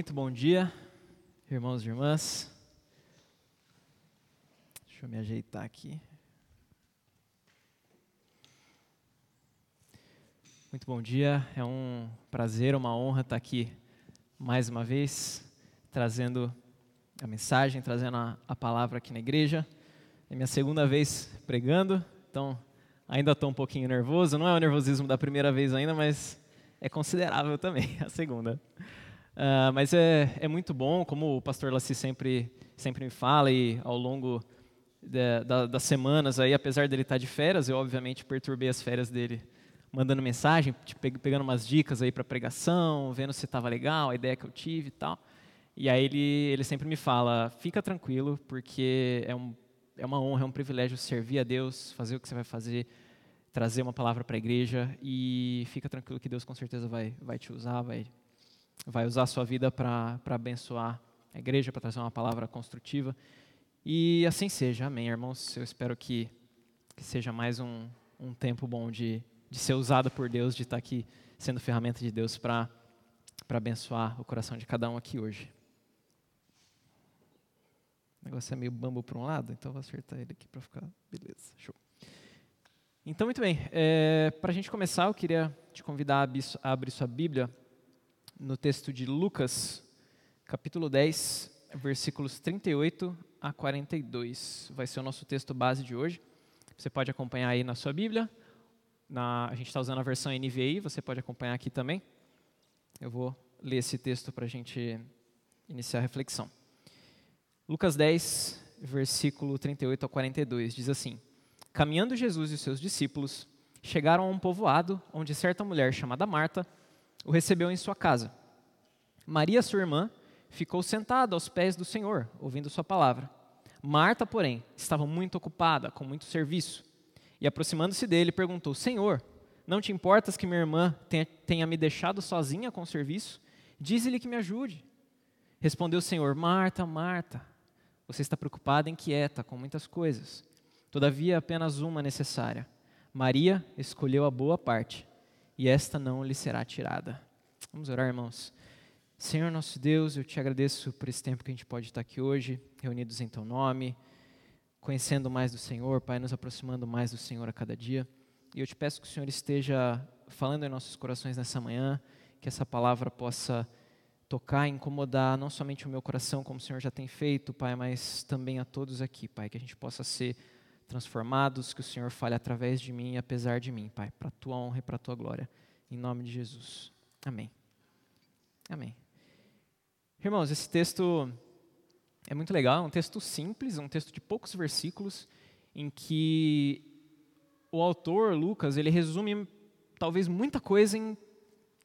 Muito bom dia, irmãos e irmãs. Deixa eu me ajeitar aqui. Muito bom dia, é um prazer, uma honra estar aqui mais uma vez, trazendo a mensagem, trazendo a, a palavra aqui na igreja. É minha segunda vez pregando, então ainda estou um pouquinho nervoso. Não é o nervosismo da primeira vez ainda, mas é considerável também a segunda. Uh, mas é, é muito bom, como o pastor Laci sempre, sempre me fala, e ao longo de, da, das semanas, aí, apesar dele estar de férias, eu obviamente perturbei as férias dele mandando mensagem, pegando umas dicas aí para pregação, vendo se estava legal, a ideia que eu tive e tal. E aí ele, ele sempre me fala, fica tranquilo, porque é, um, é uma honra, é um privilégio servir a Deus, fazer o que você vai fazer, trazer uma palavra para a igreja, e fica tranquilo que Deus com certeza vai, vai te usar, vai vai usar a sua vida para abençoar a igreja, para trazer uma palavra construtiva. E assim seja, amém, irmãos. Eu espero que, que seja mais um, um tempo bom de, de ser usado por Deus, de estar aqui sendo ferramenta de Deus para abençoar o coração de cada um aqui hoje. O negócio é meio bambu para um lado, então vou acertar ele aqui para ficar. Beleza, show. Então, muito bem. É, para a gente começar, eu queria te convidar a abrir sua Bíblia no texto de Lucas, capítulo 10, versículos 38 a 42. Vai ser o nosso texto base de hoje. Você pode acompanhar aí na sua Bíblia. Na, a gente está usando a versão NVI, você pode acompanhar aqui também. Eu vou ler esse texto para a gente iniciar a reflexão. Lucas 10, versículo 38 a 42, diz assim: Caminhando Jesus e seus discípulos chegaram a um povoado onde certa mulher chamada Marta o recebeu em sua casa. Maria, sua irmã, ficou sentada aos pés do Senhor, ouvindo sua palavra. Marta, porém, estava muito ocupada com muito serviço. E aproximando-se dele, perguntou: Senhor, não te importas que minha irmã tenha, tenha me deixado sozinha com o serviço? Dize-lhe que me ajude. Respondeu o Senhor: Marta, Marta, você está preocupada e inquieta com muitas coisas. Todavia, apenas uma necessária. Maria escolheu a boa parte e esta não lhe será tirada. Vamos orar, irmãos. Senhor nosso Deus, eu te agradeço por esse tempo que a gente pode estar aqui hoje, reunidos em teu nome, conhecendo mais do Senhor, Pai, nos aproximando mais do Senhor a cada dia. E eu te peço que o Senhor esteja falando em nossos corações nessa manhã, que essa palavra possa tocar incomodar não somente o meu coração, como o Senhor já tem feito, Pai, mas também a todos aqui, Pai, que a gente possa ser transformados, que o Senhor fale através de mim e apesar de mim, Pai, para a tua honra e para a tua glória. Em nome de Jesus. Amém. Amém. Irmãos, esse texto é muito legal, é um texto simples, um texto de poucos versículos, em que o autor, Lucas, ele resume talvez muita coisa em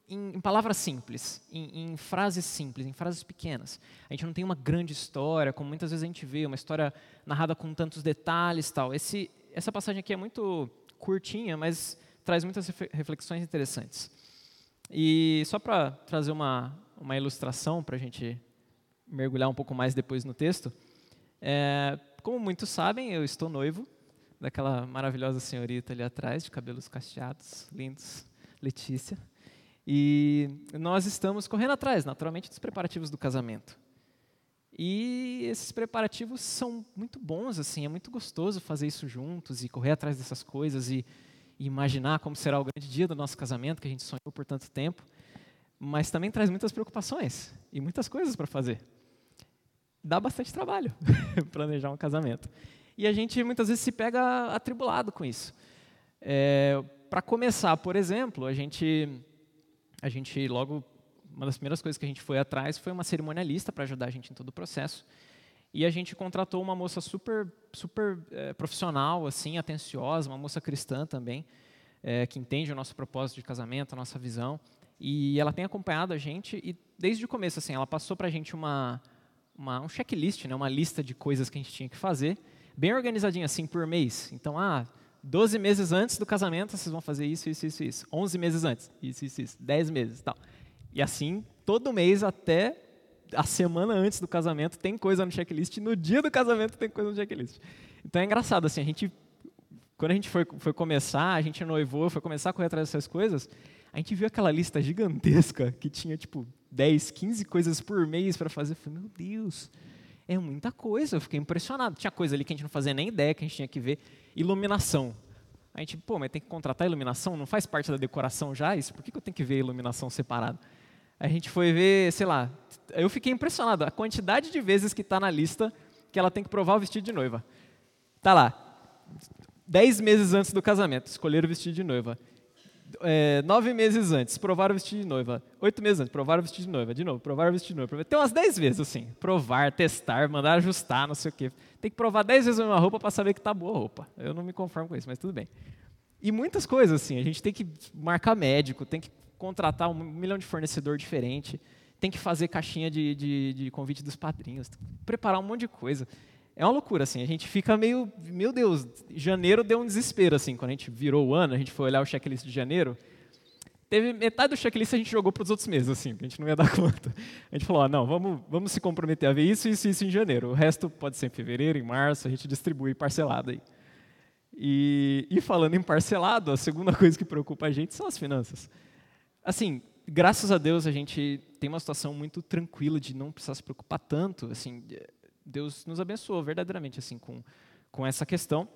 em, em palavras simples, em, em, frases simples, em frases pequenas. A gente não tem uma grande história, como muitas vezes a gente vê, uma história narrada com tantos detalhes tal. Esse, essa passagem aqui é muito curtinha, mas traz muitas reflexões interessantes. E só para trazer uma, uma ilustração, para a gente mergulhar um pouco mais depois no texto, é, como muitos sabem, eu estou noivo daquela maravilhosa senhorita ali atrás, de cabelos cacheados, lindos, Letícia. E nós estamos correndo atrás, naturalmente, dos preparativos do casamento. E esses preparativos são muito bons, assim, é muito gostoso fazer isso juntos e correr atrás dessas coisas e, e imaginar como será o grande dia do nosso casamento, que a gente sonhou por tanto tempo. Mas também traz muitas preocupações e muitas coisas para fazer. Dá bastante trabalho planejar um casamento. E a gente muitas vezes se pega atribulado com isso. É, para começar, por exemplo, a gente a gente logo uma das primeiras coisas que a gente foi atrás foi uma cerimonialista para ajudar a gente em todo o processo. E a gente contratou uma moça super, super é, profissional, assim, atenciosa, uma moça cristã também, é, que entende o nosso propósito de casamento, a nossa visão. E ela tem acompanhado a gente e desde o começo, assim, ela passou para a gente uma, uma, um checklist, né, uma lista de coisas que a gente tinha que fazer, bem organizadinha, assim, por mês. Então, ah, 12 meses antes do casamento, vocês vão fazer isso, isso, isso, isso. 11 meses antes, isso, isso, isso. 10 meses, tal. E assim, todo mês até a semana antes do casamento tem coisa no checklist, no dia do casamento tem coisa no checklist. Então é engraçado, assim, a gente, quando a gente foi, foi começar, a gente noivou, foi começar a correr atrás dessas coisas, a gente viu aquela lista gigantesca que tinha, tipo, 10, 15 coisas por mês para fazer. Eu falei, meu Deus, é muita coisa. Eu fiquei impressionado. Tinha coisa ali que a gente não fazia nem ideia, que a gente tinha que ver. Iluminação. A gente, pô, mas tem que contratar iluminação? Não faz parte da decoração já isso? Por que, eu tenho que ver iluminação separada? A gente foi ver, sei lá, eu fiquei impressionado. A quantidade de vezes que está na lista que ela tem que provar o vestido de noiva. Tá lá, dez meses antes do casamento, escolher o vestido de noiva. É, nove meses antes, provar o vestido de noiva. Oito meses antes, provar o vestido de noiva. De novo, provar o vestido de noiva. Tem umas dez vezes assim. Provar, testar, mandar ajustar, não sei o quê. Tem que provar dez vezes uma roupa para saber que tá boa a roupa. Eu não me conformo com isso, mas tudo bem. E muitas coisas assim. A gente tem que marcar médico, tem que contratar um milhão de fornecedor diferente, tem que fazer caixinha de, de, de convite dos padrinhos, preparar um monte de coisa. É uma loucura, assim, a gente fica meio, meu Deus, janeiro deu um desespero, assim, quando a gente virou o ano, a gente foi olhar o checklist de janeiro, teve metade do checklist a gente jogou para os outros meses, assim, a gente não ia dar conta. A gente falou, ah, não, vamos, vamos se comprometer a ver isso, isso e isso em janeiro. O resto pode ser em fevereiro, em março, a gente distribui parcelado aí. E, e falando em parcelado, a segunda coisa que preocupa a gente são as finanças. Assim, graças a Deus a gente tem uma situação muito tranquila de não precisar se preocupar tanto, assim, Deus nos abençoou verdadeiramente assim com, com essa questão.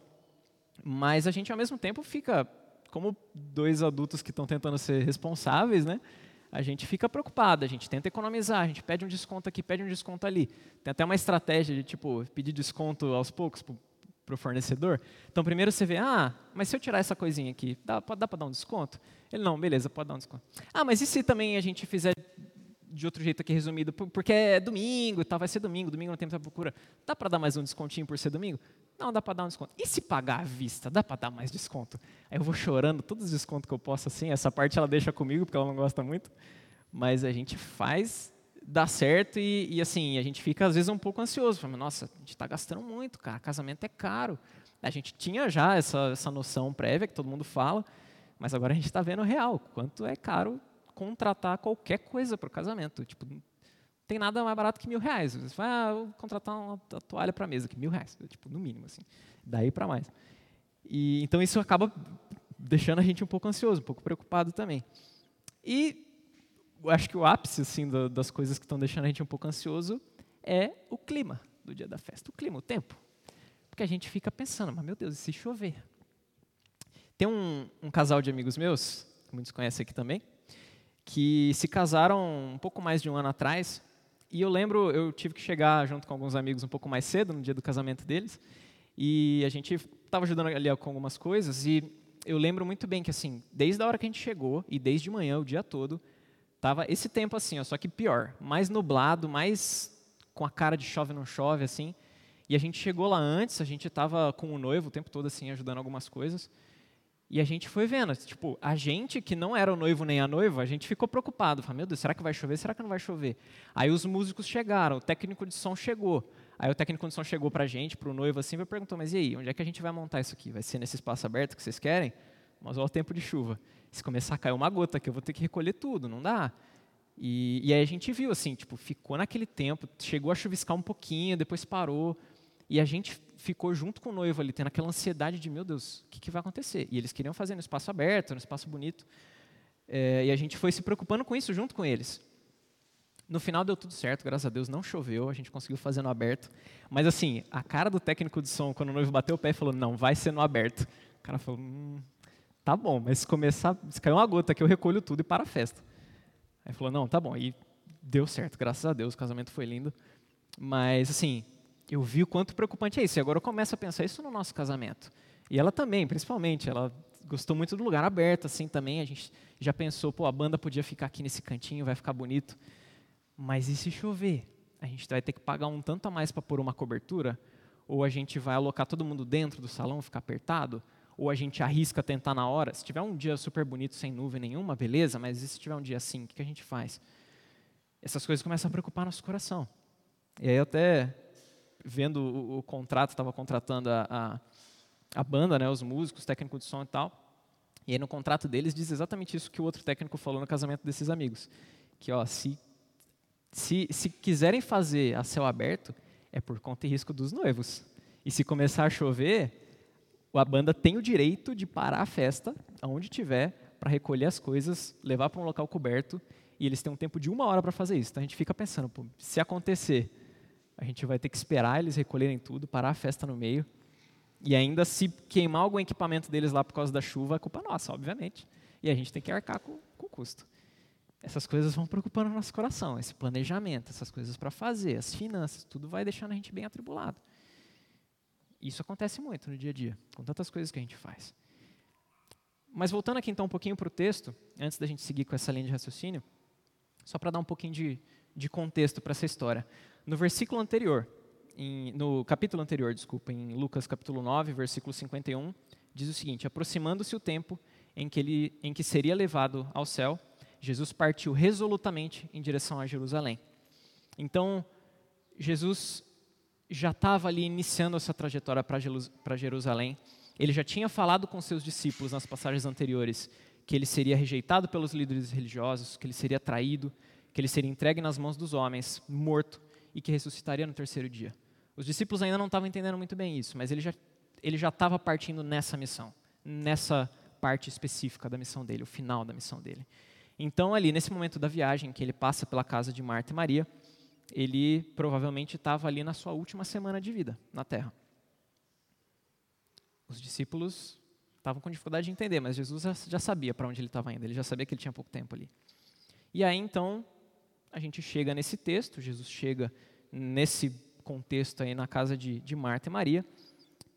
Mas a gente ao mesmo tempo fica como dois adultos que estão tentando ser responsáveis, né? A gente fica preocupado, a gente tenta economizar, a gente pede um desconto aqui, pede um desconto ali. Tem até uma estratégia de tipo pedir desconto aos poucos para o fornecedor. Então primeiro você vê, ah, mas se eu tirar essa coisinha aqui, dá, dá para dar um desconto? Ele não, beleza, pode dar um desconto. Ah, mas e se também a gente fizer de outro jeito aqui resumido, porque é domingo e tal, vai ser domingo, domingo não tem muita procura. Dá para dar mais um descontinho por ser domingo? Não, dá para dar um desconto. E se pagar à vista, dá para dar mais desconto? Aí eu vou chorando todos os descontos que eu posso assim, essa parte ela deixa comigo porque ela não gosta muito, mas a gente faz dá certo e, e assim, a gente fica às vezes um pouco ansioso, nossa, a gente está gastando muito, cara, casamento é caro. A gente tinha já essa, essa noção prévia que todo mundo fala, mas agora a gente está vendo real, quanto é caro contratar qualquer coisa para o casamento. Tipo, não tem nada mais barato que mil reais. Você vai, ah, vou contratar uma toalha para a mesa, que mil reais, tipo, no mínimo, assim. Daí para mais. E, então isso acaba deixando a gente um pouco ansioso, um pouco preocupado também. E acho que o ápice assim, das coisas que estão deixando a gente um pouco ansioso é o clima do dia da festa. O clima, o tempo. Porque a gente fica pensando, mas meu Deus, e se chover? Tem um, um casal de amigos meus, que muitos conhecem aqui também, que se casaram um pouco mais de um ano atrás. E eu lembro, eu tive que chegar junto com alguns amigos um pouco mais cedo, no dia do casamento deles. E a gente estava ajudando ali com algumas coisas. E eu lembro muito bem que, assim, desde a hora que a gente chegou, e desde manhã, o dia todo, tava esse tempo assim, ó, só que pior. Mais nublado, mais com a cara de chove não chove, assim. E a gente chegou lá antes, a gente estava com o noivo o tempo todo, assim, ajudando algumas coisas. E a gente foi vendo, tipo, a gente que não era o noivo nem a noiva, a gente ficou preocupado. Falei, meu Deus, será que vai chover? Será que não vai chover? Aí os músicos chegaram, o técnico de som chegou. Aí o técnico de som chegou pra gente, pro noivo assim, e perguntou, mas e aí, onde é que a gente vai montar isso aqui? Vai ser nesse espaço aberto que vocês querem? Mas olha o tempo de chuva. Se começar a cair uma gota aqui, eu vou ter que recolher tudo, não dá. E, e aí a gente viu assim, tipo, ficou naquele tempo, chegou a chuviscar um pouquinho, depois parou. E a gente ficou junto com o noivo ali, tendo aquela ansiedade de, meu Deus, o que, que vai acontecer? E eles queriam fazer no espaço aberto, no espaço bonito. É, e a gente foi se preocupando com isso junto com eles. No final deu tudo certo, graças a Deus, não choveu, a gente conseguiu fazer no aberto. Mas assim, a cara do técnico de som, quando o noivo bateu o pé e falou, não, vai ser no aberto. O cara falou, hum, tá bom, mas se começar, se cair uma gota aqui, eu recolho tudo e para a festa. Aí falou, não, tá bom. E deu certo, graças a Deus, o casamento foi lindo. Mas assim, eu vi o quanto preocupante é isso. E agora eu começo a pensar isso no nosso casamento. E ela também, principalmente, ela gostou muito do lugar aberto, assim também. A gente já pensou, pô, a banda podia ficar aqui nesse cantinho, vai ficar bonito. Mas e se chover? A gente vai ter que pagar um tanto a mais para pôr uma cobertura? Ou a gente vai alocar todo mundo dentro do salão, ficar apertado? Ou a gente arrisca tentar na hora? Se tiver um dia super bonito, sem nuvem nenhuma, beleza, mas e se tiver um dia assim, o que a gente faz? Essas coisas começam a preocupar nosso coração. E aí até vendo o, o contrato, estava contratando a, a, a, banda, né, os músicos, técnico de som e tal. E aí no contrato deles diz exatamente isso que o outro técnico falou no casamento desses amigos. Que ó, se, se, se quiserem fazer a céu aberto, é por conta e risco dos noivos. E se começar a chover, a banda tem o direito de parar a festa, aonde tiver, para recolher as coisas, levar para um local coberto e eles têm um tempo de uma hora para fazer isso. Então a gente fica pensando, pô, se acontecer, a gente vai ter que esperar eles recolherem tudo, parar a festa no meio, e ainda se queimar algum equipamento deles lá por causa da chuva, é culpa nossa, obviamente. E a gente tem que arcar com, com o custo. Essas coisas vão preocupando o nosso coração, esse planejamento, essas coisas para fazer, as finanças, tudo vai deixando a gente bem atribulado. Isso acontece muito no dia a dia, com tantas coisas que a gente faz. Mas voltando aqui então um pouquinho para o texto, antes da gente seguir com essa linha de raciocínio, só para dar um pouquinho de, de contexto para essa história. No versículo anterior, em, no capítulo anterior, desculpa, em Lucas capítulo 9, versículo 51, diz o seguinte: Aproximando-se o tempo em que, ele, em que seria levado ao céu, Jesus partiu resolutamente em direção a Jerusalém. Então, Jesus já estava ali iniciando essa trajetória para Jerusalém. Ele já tinha falado com seus discípulos nas passagens anteriores que ele seria rejeitado pelos líderes religiosos, que ele seria traído, que ele seria entregue nas mãos dos homens, morto e que ressuscitaria no terceiro dia. Os discípulos ainda não estavam entendendo muito bem isso, mas ele já ele já estava partindo nessa missão, nessa parte específica da missão dele, o final da missão dele. Então, ali, nesse momento da viagem, que ele passa pela casa de Marta e Maria, ele provavelmente estava ali na sua última semana de vida na terra. Os discípulos estavam com dificuldade de entender, mas Jesus já sabia para onde ele estava indo, ele já sabia que ele tinha pouco tempo ali. E aí, então, a gente chega nesse texto, Jesus chega nesse contexto aí na casa de, de Marta e Maria,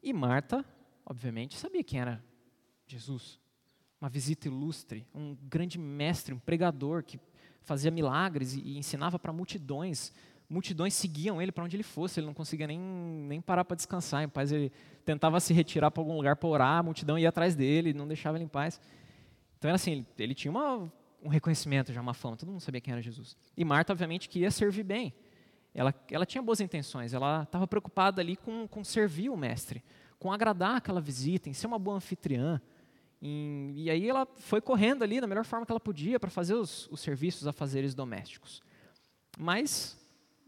e Marta, obviamente, sabia quem era Jesus. Uma visita ilustre, um grande mestre, um pregador que fazia milagres e, e ensinava para multidões. Multidões seguiam ele para onde ele fosse, ele não conseguia nem, nem parar para descansar. Em paz, ele tentava se retirar para algum lugar para orar, a multidão ia atrás dele, não deixava ele em paz. Então era assim, ele, ele tinha uma, um reconhecimento, já uma fama, todo mundo sabia quem era Jesus. E Marta, obviamente, queria servir bem. Ela, ela tinha boas intenções, ela estava preocupada ali com, com servir o mestre, com agradar aquela visita, em ser uma boa anfitriã. Em, e aí ela foi correndo ali da melhor forma que ela podia para fazer os, os serviços, afazeres domésticos. Mas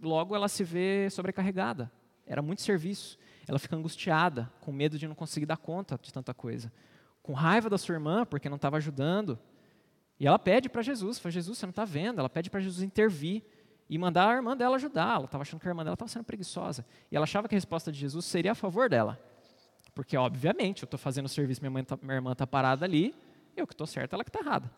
logo ela se vê sobrecarregada. Era muito serviço. Ela fica angustiada, com medo de não conseguir dar conta de tanta coisa. Com raiva da sua irmã, porque não estava ajudando. E ela pede para Jesus, fala, Jesus, você não está vendo? Ela pede para Jesus intervir e mandar a irmã dela ajudar. Ela estava achando que a irmã dela estava sendo preguiçosa. E ela achava que a resposta de Jesus seria a favor dela. Porque, obviamente, eu estou fazendo o serviço, minha, tá, minha irmã está parada ali, eu que estou certo, ela que está errada.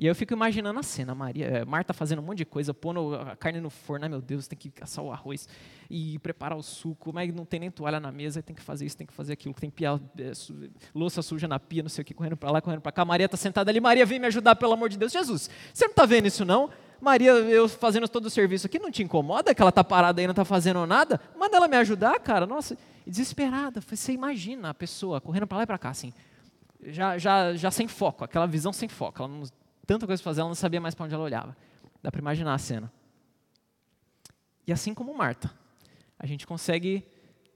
E eu fico imaginando a cena, Maria, é, Marta fazendo um monte de coisa, pondo a carne no forno, ai meu Deus, tem que assar o arroz e preparar o suco, mas não tem nem toalha na mesa, tem que fazer isso, tem que fazer aquilo, tem pia, é, louça suja na pia, não sei o que, correndo para lá, correndo para cá. Maria está sentada ali, Maria, vem me ajudar, pelo amor de Deus. Jesus, você não está vendo isso não? Maria, eu fazendo todo o serviço aqui, não te incomoda que ela está parada aí não está fazendo nada? Manda ela me ajudar, cara, nossa desesperada. Você imagina a pessoa correndo para lá e para cá, assim, já, já, já sem foco, aquela visão sem foco. Ela não, tanta coisa para fazer, ela não sabia mais para onde ela olhava. Dá para imaginar a cena. E assim como Marta, a gente consegue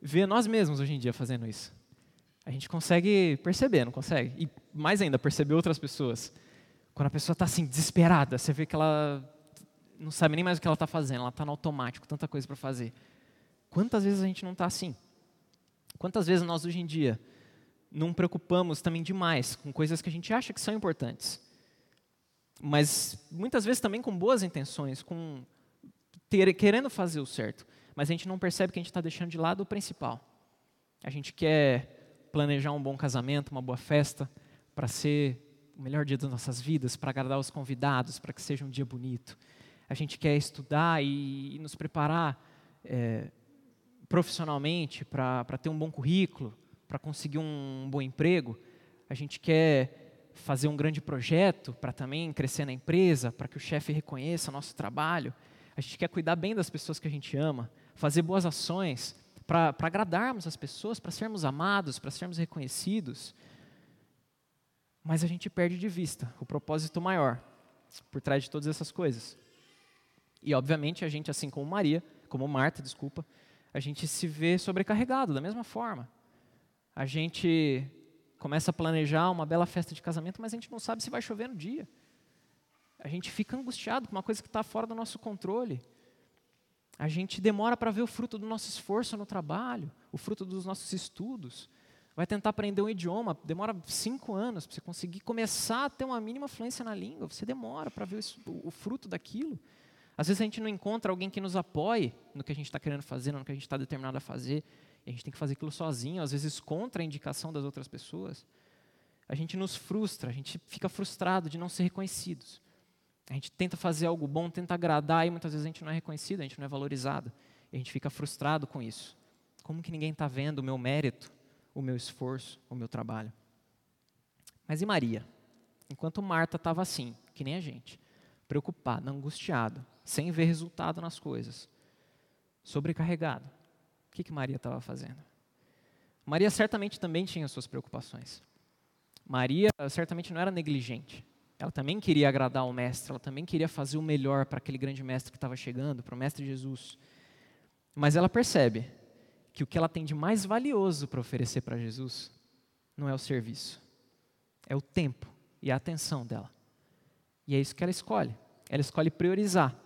ver nós mesmos hoje em dia fazendo isso. A gente consegue perceber, não consegue? E mais ainda, perceber outras pessoas. Quando a pessoa está assim, desesperada, você vê que ela não sabe nem mais o que ela está fazendo, ela está no automático, tanta coisa para fazer. Quantas vezes a gente não está assim? Quantas vezes nós hoje em dia não preocupamos também demais com coisas que a gente acha que são importantes? Mas muitas vezes também com boas intenções, com ter, querendo fazer o certo, mas a gente não percebe que a gente está deixando de lado o principal. A gente quer planejar um bom casamento, uma boa festa, para ser o melhor dia das nossas vidas, para agradar os convidados, para que seja um dia bonito. A gente quer estudar e, e nos preparar é, profissionalmente, para ter um bom currículo, para conseguir um bom emprego, a gente quer fazer um grande projeto para também crescer na empresa, para que o chefe reconheça o nosso trabalho, a gente quer cuidar bem das pessoas que a gente ama, fazer boas ações para agradarmos as pessoas, para sermos amados, para sermos reconhecidos. Mas a gente perde de vista o propósito maior por trás de todas essas coisas. E obviamente a gente, assim como Maria, como Marta, desculpa, a gente se vê sobrecarregado da mesma forma. A gente começa a planejar uma bela festa de casamento, mas a gente não sabe se vai chover no dia. A gente fica angustiado com uma coisa que está fora do nosso controle. A gente demora para ver o fruto do nosso esforço no trabalho, o fruto dos nossos estudos. Vai tentar aprender um idioma, demora cinco anos para você conseguir começar a ter uma mínima fluência na língua. Você demora para ver o, o fruto daquilo. Às vezes a gente não encontra alguém que nos apoie no que a gente está querendo fazer, no que a gente está determinado a fazer. A gente tem que fazer aquilo sozinho, às vezes contra a indicação das outras pessoas. A gente nos frustra, a gente fica frustrado de não ser reconhecidos. A gente tenta fazer algo bom, tenta agradar e muitas vezes a gente não é reconhecido, a gente não é valorizado. E a gente fica frustrado com isso. Como que ninguém está vendo o meu mérito, o meu esforço, o meu trabalho? Mas e Maria? Enquanto Marta estava assim, que nem a gente, preocupada, angustiada, sem ver resultado nas coisas, sobrecarregada, que, que Maria estava fazendo? Maria certamente também tinha suas preocupações. Maria certamente não era negligente. Ela também queria agradar o mestre, ela também queria fazer o melhor para aquele grande mestre que estava chegando, para o mestre Jesus. Mas ela percebe que o que ela tem de mais valioso para oferecer para Jesus não é o serviço, é o tempo e a atenção dela. E é isso que ela escolhe. Ela escolhe priorizar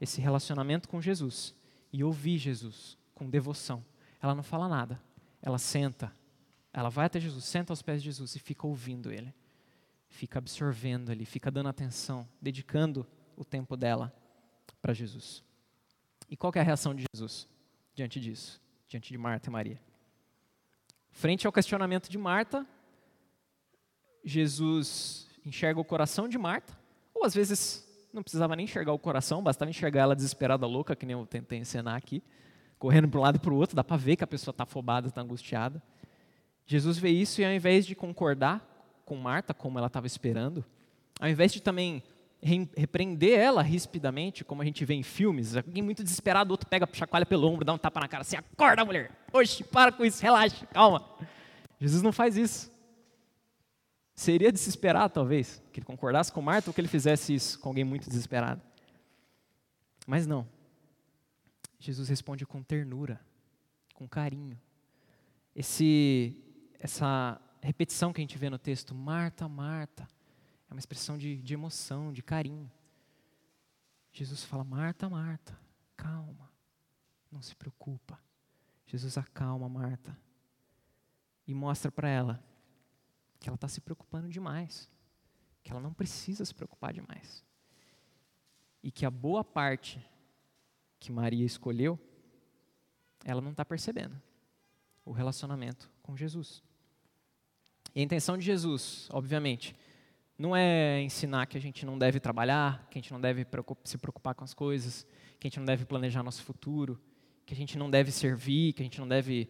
esse relacionamento com Jesus e ouvir Jesus com devoção. Ela não fala nada, ela senta, ela vai até Jesus, senta aos pés de Jesus e fica ouvindo ele, fica absorvendo ele, fica dando atenção, dedicando o tempo dela para Jesus. E qual é a reação de Jesus diante disso, diante de Marta e Maria? Frente ao questionamento de Marta, Jesus enxerga o coração de Marta, ou às vezes não precisava nem enxergar o coração, bastava enxergar ela desesperada, louca, que nem eu tentei encenar aqui, correndo para um lado e para o outro, dá para ver que a pessoa está afobada, está angustiada. Jesus vê isso e ao invés de concordar com Marta, como ela estava esperando, ao invés de também repreender ela rispidamente, como a gente vê em filmes, alguém muito desesperado, outro pega, chacoalha pelo ombro, dá um tapa na cara, assim, acorda mulher, oxe, para com isso, relaxa, calma. Jesus não faz isso. Seria desesperado, talvez, que ele concordasse com Marta ou que ele fizesse isso com alguém muito desesperado. Mas não. Jesus responde com ternura, com carinho. Esse essa repetição que a gente vê no texto, Marta, Marta, é uma expressão de, de emoção, de carinho. Jesus fala, Marta, Marta, calma, não se preocupa. Jesus acalma Marta e mostra para ela que ela está se preocupando demais, que ela não precisa se preocupar demais. E que a boa parte que Maria escolheu, ela não está percebendo o relacionamento com Jesus. E a intenção de Jesus, obviamente, não é ensinar que a gente não deve trabalhar, que a gente não deve se preocupar com as coisas, que a gente não deve planejar nosso futuro, que a gente não deve servir, que a gente não deve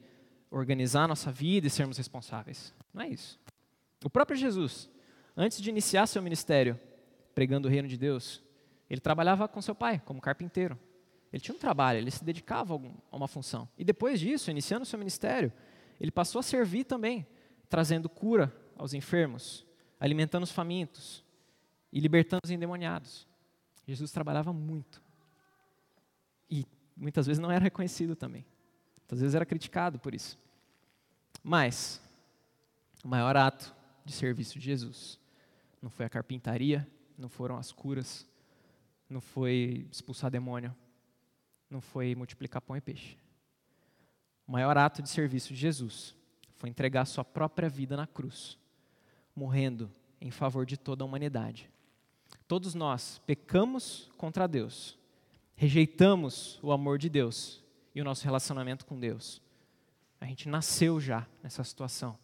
organizar nossa vida e sermos responsáveis. Não é isso. O próprio Jesus, antes de iniciar seu ministério pregando o reino de Deus, ele trabalhava com seu pai como carpinteiro. Ele tinha um trabalho, ele se dedicava a uma função. E depois disso, iniciando seu ministério, ele passou a servir também trazendo cura aos enfermos, alimentando os famintos e libertando os endemoniados. Jesus trabalhava muito. E muitas vezes não era reconhecido também. Muitas vezes era criticado por isso. Mas, o maior ato de serviço de Jesus não foi a carpintaria, não foram as curas, não foi expulsar demônio, não foi multiplicar pão e peixe. O maior ato de serviço de Jesus foi entregar sua própria vida na cruz, morrendo em favor de toda a humanidade. Todos nós pecamos contra Deus, rejeitamos o amor de Deus e o nosso relacionamento com Deus. A gente nasceu já nessa situação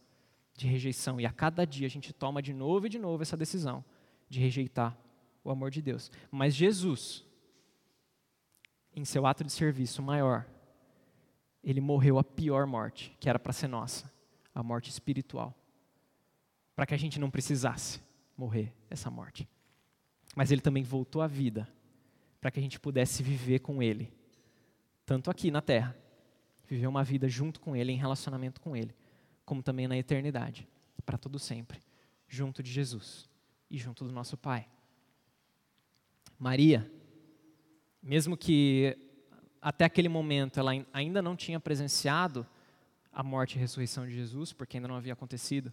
de rejeição e a cada dia a gente toma de novo e de novo essa decisão de rejeitar o amor de Deus. Mas Jesus, em seu ato de serviço maior, ele morreu a pior morte, que era para ser nossa a morte espiritual, para que a gente não precisasse morrer essa morte. Mas ele também voltou à vida, para que a gente pudesse viver com ele, tanto aqui na terra, viver uma vida junto com ele, em relacionamento com ele, como também na eternidade, para todo sempre, junto de Jesus e junto do nosso Pai. Maria, mesmo que até aquele momento ela ainda não tinha presenciado a morte e ressurreição de Jesus, porque ainda não havia acontecido.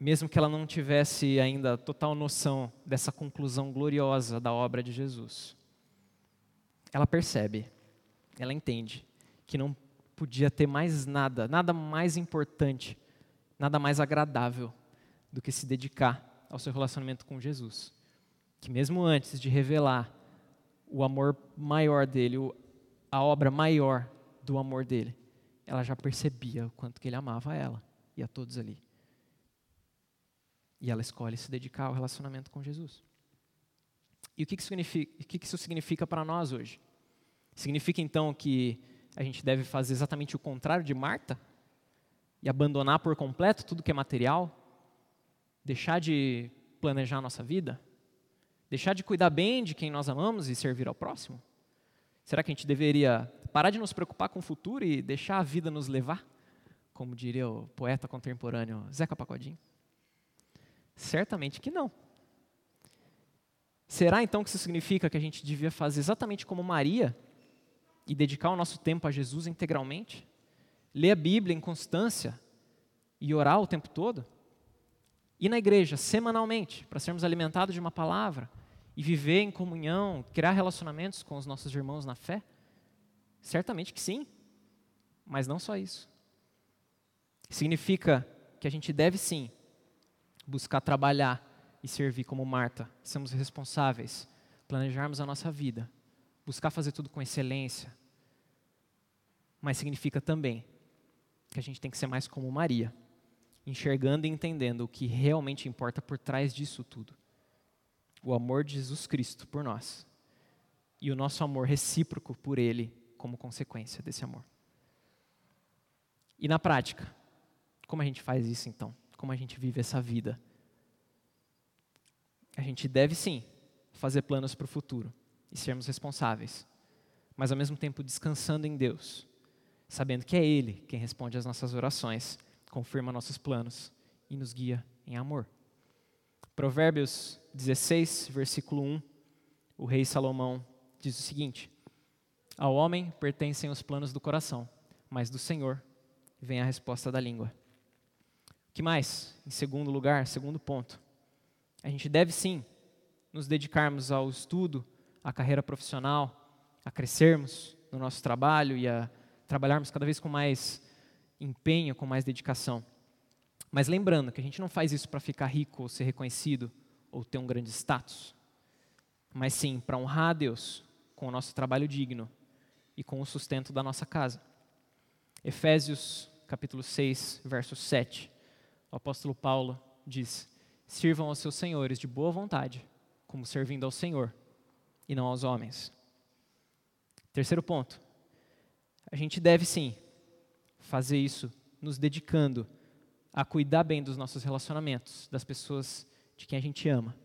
Mesmo que ela não tivesse ainda total noção dessa conclusão gloriosa da obra de Jesus, ela percebe, ela entende que não podia ter mais nada, nada mais importante, nada mais agradável do que se dedicar ao seu relacionamento com Jesus. Que mesmo antes de revelar o amor maior dele, a obra maior do amor dele, ela já percebia o quanto que ele amava ela e a todos ali. E ela escolhe se dedicar ao relacionamento com Jesus. E o que, que, isso significa para nós hoje? Significa então que a gente deve fazer exatamente o contrário de Marta? E abandonar por completo tudo que é material? Deixar de planejar a nossa vida? Deixar de cuidar bem de quem nós amamos e servir ao próximo? Será que a gente deveria parar de nos preocupar com o futuro e deixar a vida nos levar? Como diria o poeta contemporâneo Zeca Pagodinho? Certamente que não. Será então que isso significa que a gente devia fazer exatamente como Maria e dedicar o nosso tempo a Jesus integralmente? Ler a Bíblia em constância e orar o tempo todo? Ir na igreja semanalmente para sermos alimentados de uma palavra e viver em comunhão, criar relacionamentos com os nossos irmãos na fé? Certamente que sim, mas não só isso. Significa que a gente deve sim buscar trabalhar e servir como Marta, sermos responsáveis, planejarmos a nossa vida, buscar fazer tudo com excelência. Mas significa também que a gente tem que ser mais como Maria, enxergando e entendendo o que realmente importa por trás disso tudo. O amor de Jesus Cristo por nós e o nosso amor recíproco por Ele como consequência desse amor. E na prática, como a gente faz isso então? Como a gente vive essa vida? A gente deve sim fazer planos para o futuro e sermos responsáveis, mas ao mesmo tempo descansando em Deus, sabendo que é Ele quem responde às nossas orações, confirma nossos planos e nos guia em amor. Provérbios 16, versículo 1, o rei Salomão diz o seguinte: Ao homem pertencem os planos do coração, mas do Senhor vem a resposta da língua. O que mais? Em segundo lugar, segundo ponto, a gente deve sim nos dedicarmos ao estudo, à carreira profissional, a crescermos no nosso trabalho e a trabalharmos cada vez com mais empenho, com mais dedicação. Mas lembrando que a gente não faz isso para ficar rico ou ser reconhecido ou ter um grande status, mas sim para honrar a Deus com o nosso trabalho digno e com o sustento da nossa casa. Efésios capítulo 6, verso 7. O apóstolo Paulo diz: Sirvam aos seus senhores de boa vontade, como servindo ao Senhor e não aos homens. Terceiro ponto. A gente deve sim fazer isso nos dedicando a cuidar bem dos nossos relacionamentos, das pessoas de quem a gente ama.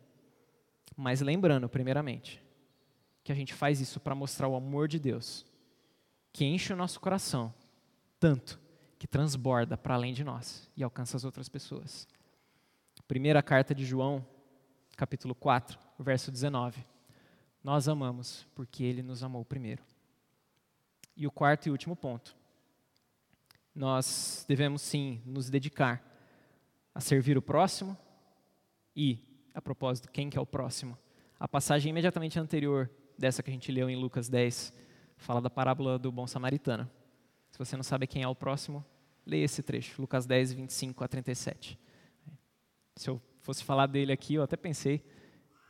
Mas lembrando, primeiramente, que a gente faz isso para mostrar o amor de Deus, que enche o nosso coração tanto que transborda para além de nós e alcança as outras pessoas. Primeira carta de João, capítulo 4, verso 19. Nós amamos porque ele nos amou primeiro. E o quarto e último ponto. Nós devemos sim nos dedicar a servir o próximo e, a propósito, quem que é o próximo? A passagem imediatamente anterior dessa que a gente leu em Lucas 10 fala da parábola do bom samaritano. Se você não sabe quem é o próximo, leia esse trecho, Lucas 10, 25 a 37 se eu fosse falar dele aqui, eu até pensei,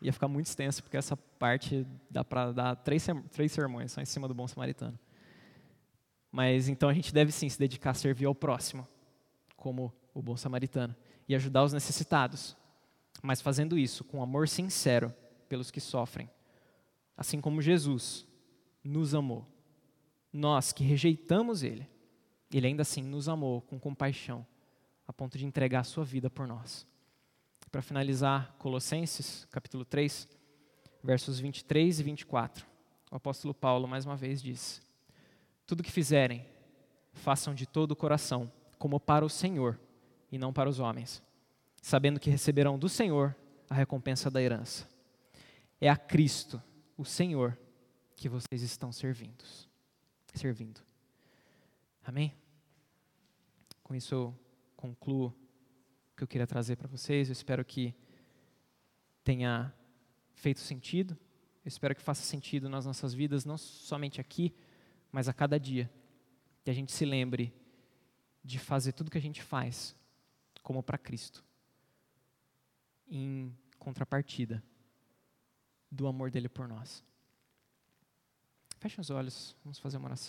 ia ficar muito extenso, porque essa parte dá para dar três, três sermões só em cima do bom samaritano. Mas então a gente deve sim se dedicar a servir ao próximo, como o bom samaritano, e ajudar os necessitados, mas fazendo isso com amor sincero pelos que sofrem, assim como Jesus nos amou. Nós que rejeitamos Ele, Ele ainda assim nos amou com compaixão, a ponto de entregar a sua vida por nós. Para finalizar, Colossenses, capítulo 3, versos 23 e 24. O apóstolo Paulo, mais uma vez, diz: Tudo que fizerem, façam de todo o coração, como para o Senhor e não para os homens, sabendo que receberão do Senhor a recompensa da herança. É a Cristo, o Senhor, que vocês estão servindo. Servindo. Amém? Com isso eu concluo que eu queria trazer para vocês. Eu espero que tenha feito sentido. Eu espero que faça sentido nas nossas vidas, não somente aqui, mas a cada dia. que a gente se lembre de fazer tudo que a gente faz como para Cristo, em contrapartida do amor dele por nós. Feche os olhos, vamos fazer uma oração.